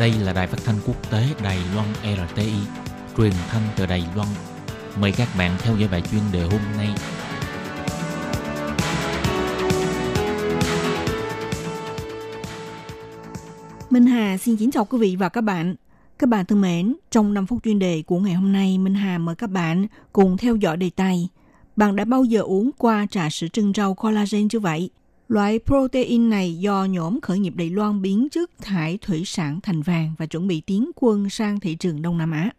Đây là đài phát thanh quốc tế Đài Loan RTI, truyền thanh từ Đài Loan. Mời các bạn theo dõi bài chuyên đề hôm nay. Minh Hà xin kính chào quý vị và các bạn. Các bạn thân mến, trong 5 phút chuyên đề của ngày hôm nay, Minh Hà mời các bạn cùng theo dõi đề tài. Bạn đã bao giờ uống qua trà sữa trân rau collagen chưa vậy? Loại protein này do nhóm khởi nghiệp Đài Loan biến chất thải thủy sản thành vàng và chuẩn bị tiến quân sang thị trường Đông Nam Á.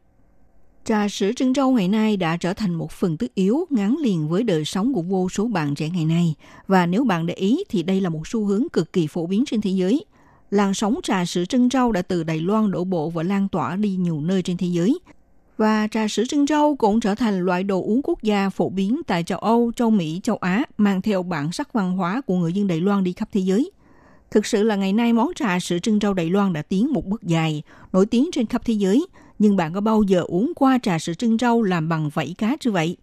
Trà sữa trân châu ngày nay đã trở thành một phần tất yếu ngắn liền với đời sống của vô số bạn trẻ ngày nay. Và nếu bạn để ý thì đây là một xu hướng cực kỳ phổ biến trên thế giới. Làn sóng trà sữa trân châu đã từ Đài Loan đổ bộ và lan tỏa đi nhiều nơi trên thế giới. Và trà sữa trân châu cũng trở thành loại đồ uống quốc gia phổ biến tại châu Âu, châu Mỹ, châu Á, mang theo bản sắc văn hóa của người dân Đài Loan đi khắp thế giới. Thực sự là ngày nay món trà sữa trân châu Đài Loan đã tiến một bước dài, nổi tiếng trên khắp thế giới. Nhưng bạn có bao giờ uống qua trà sữa trân châu làm bằng vảy cá chưa vậy?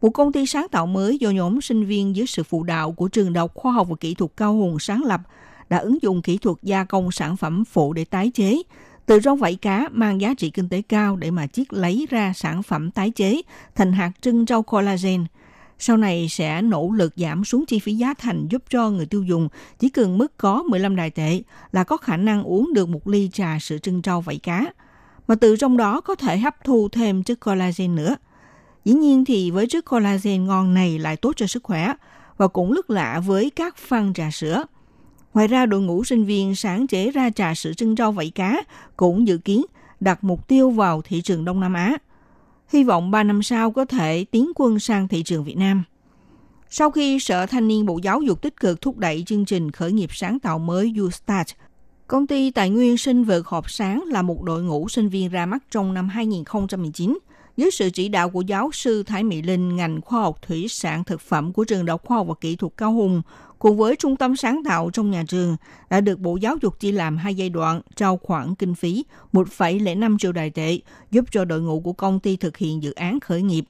Một công ty sáng tạo mới do nhóm sinh viên dưới sự phụ đạo của trường Đại học Khoa học và Kỹ thuật Cao Hùng sáng lập đã ứng dụng kỹ thuật gia công sản phẩm phụ để tái chế, từ rau vảy cá mang giá trị kinh tế cao để mà chiết lấy ra sản phẩm tái chế thành hạt trưng rau collagen. Sau này sẽ nỗ lực giảm xuống chi phí giá thành giúp cho người tiêu dùng chỉ cần mức có 15 đài tệ là có khả năng uống được một ly trà sữa trưng rau vảy cá. Mà từ trong đó có thể hấp thu thêm chất collagen nữa. Dĩ nhiên thì với chất collagen ngon này lại tốt cho sức khỏe và cũng lức lạ với các phân trà sữa. Ngoài ra, đội ngũ sinh viên sáng chế ra trà sữa trưng rau vảy cá cũng dự kiến đặt mục tiêu vào thị trường Đông Nam Á. Hy vọng 3 năm sau có thể tiến quân sang thị trường Việt Nam. Sau khi Sở Thanh niên Bộ Giáo dục tích cực thúc đẩy chương trình khởi nghiệp sáng tạo mới YouStart, công ty tài nguyên sinh vật họp sáng là một đội ngũ sinh viên ra mắt trong năm 2019 dưới sự chỉ đạo của giáo sư Thái Mỹ Linh ngành khoa học thủy sản thực phẩm của trường Đại học Khoa học và Kỹ thuật Cao Hùng cùng với trung tâm sáng tạo trong nhà trường đã được Bộ Giáo dục chia làm hai giai đoạn trao khoản kinh phí 1,05 triệu đài tệ giúp cho đội ngũ của công ty thực hiện dự án khởi nghiệp.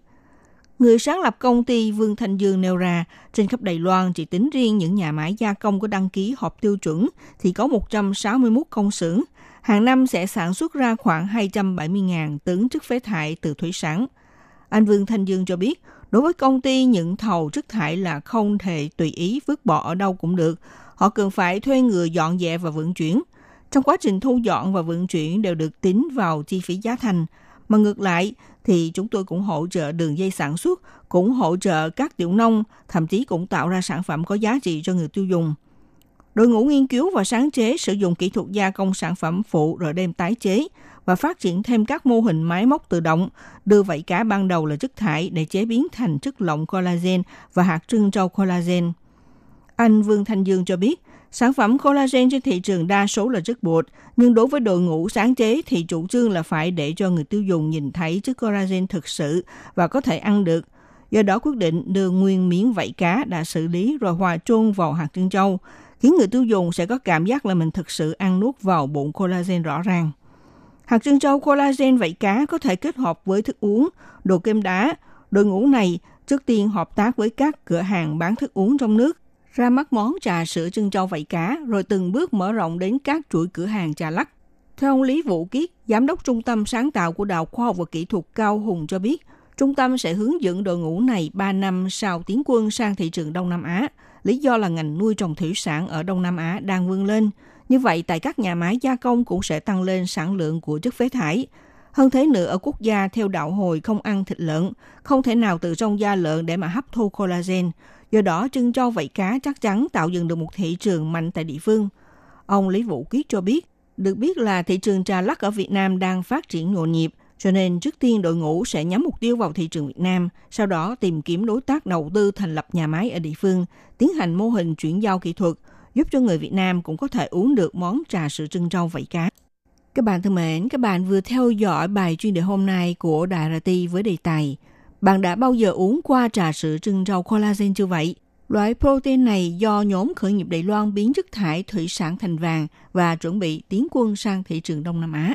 Người sáng lập công ty Vương Thanh Dương nêu ra, trên khắp Đài Loan chỉ tính riêng những nhà máy gia công có đăng ký họp tiêu chuẩn thì có 161 công xưởng. Hàng năm sẽ sản xuất ra khoảng 270.000 tấn chất phế thải từ thủy sản. Anh Vương Thanh Dương cho biết, Đối với công ty nhận thầu chất thải là không thể tùy ý vứt bỏ ở đâu cũng được. Họ cần phải thuê người dọn dẹp và vận chuyển. Trong quá trình thu dọn và vận chuyển đều được tính vào chi phí giá thành. Mà ngược lại thì chúng tôi cũng hỗ trợ đường dây sản xuất, cũng hỗ trợ các tiểu nông, thậm chí cũng tạo ra sản phẩm có giá trị cho người tiêu dùng. Đội ngũ nghiên cứu và sáng chế sử dụng kỹ thuật gia công sản phẩm phụ rồi đem tái chế và phát triển thêm các mô hình máy móc tự động, đưa vảy cá ban đầu là chất thải để chế biến thành chất lỏng collagen và hạt trưng trâu collagen. Anh Vương Thanh Dương cho biết, sản phẩm collagen trên thị trường đa số là chất bột, nhưng đối với đội ngũ sáng chế thì chủ trương là phải để cho người tiêu dùng nhìn thấy chất collagen thực sự và có thể ăn được. Do đó quyết định đưa nguyên miếng vảy cá đã xử lý rồi hòa trôn vào hạt trân châu, khiến người tiêu dùng sẽ có cảm giác là mình thực sự ăn nuốt vào bụng collagen rõ ràng. Hạt trân châu collagen vảy cá có thể kết hợp với thức uống, đồ kem đá. Đội ngũ này trước tiên hợp tác với các cửa hàng bán thức uống trong nước, ra mắt món trà sữa trân châu vảy cá, rồi từng bước mở rộng đến các chuỗi cửa hàng trà lắc. Theo ông Lý Vũ Kiết, Giám đốc Trung tâm Sáng tạo của Đạo Khoa học và Kỹ thuật Cao Hùng cho biết, Trung tâm sẽ hướng dẫn đội ngũ này 3 năm sau tiến quân sang thị trường Đông Nam Á. Lý do là ngành nuôi trồng thủy sản ở Đông Nam Á đang vươn lên – như vậy, tại các nhà máy gia công cũng sẽ tăng lên sản lượng của chất phế thải. Hơn thế nữa, ở quốc gia theo đạo hồi không ăn thịt lợn, không thể nào từ trong da lợn để mà hấp thu collagen. Do đó, trưng cho vảy cá chắc chắn tạo dựng được một thị trường mạnh tại địa phương. Ông Lý Vũ Kiết cho biết, được biết là thị trường trà lắc ở Việt Nam đang phát triển nhộn nhịp, cho nên trước tiên đội ngũ sẽ nhắm mục tiêu vào thị trường Việt Nam, sau đó tìm kiếm đối tác đầu tư thành lập nhà máy ở địa phương, tiến hành mô hình chuyển giao kỹ thuật – giúp cho người Việt Nam cũng có thể uống được món trà sữa trân rau vảy cá. Các bạn thân mến, các bạn vừa theo dõi bài chuyên đề hôm nay của Đài RT với đề tài Bạn đã bao giờ uống qua trà sữa trân rau collagen chưa vậy? Loại protein này do nhóm khởi nghiệp Đài Loan biến chất thải thủy sản thành vàng và chuẩn bị tiến quân sang thị trường Đông Nam Á.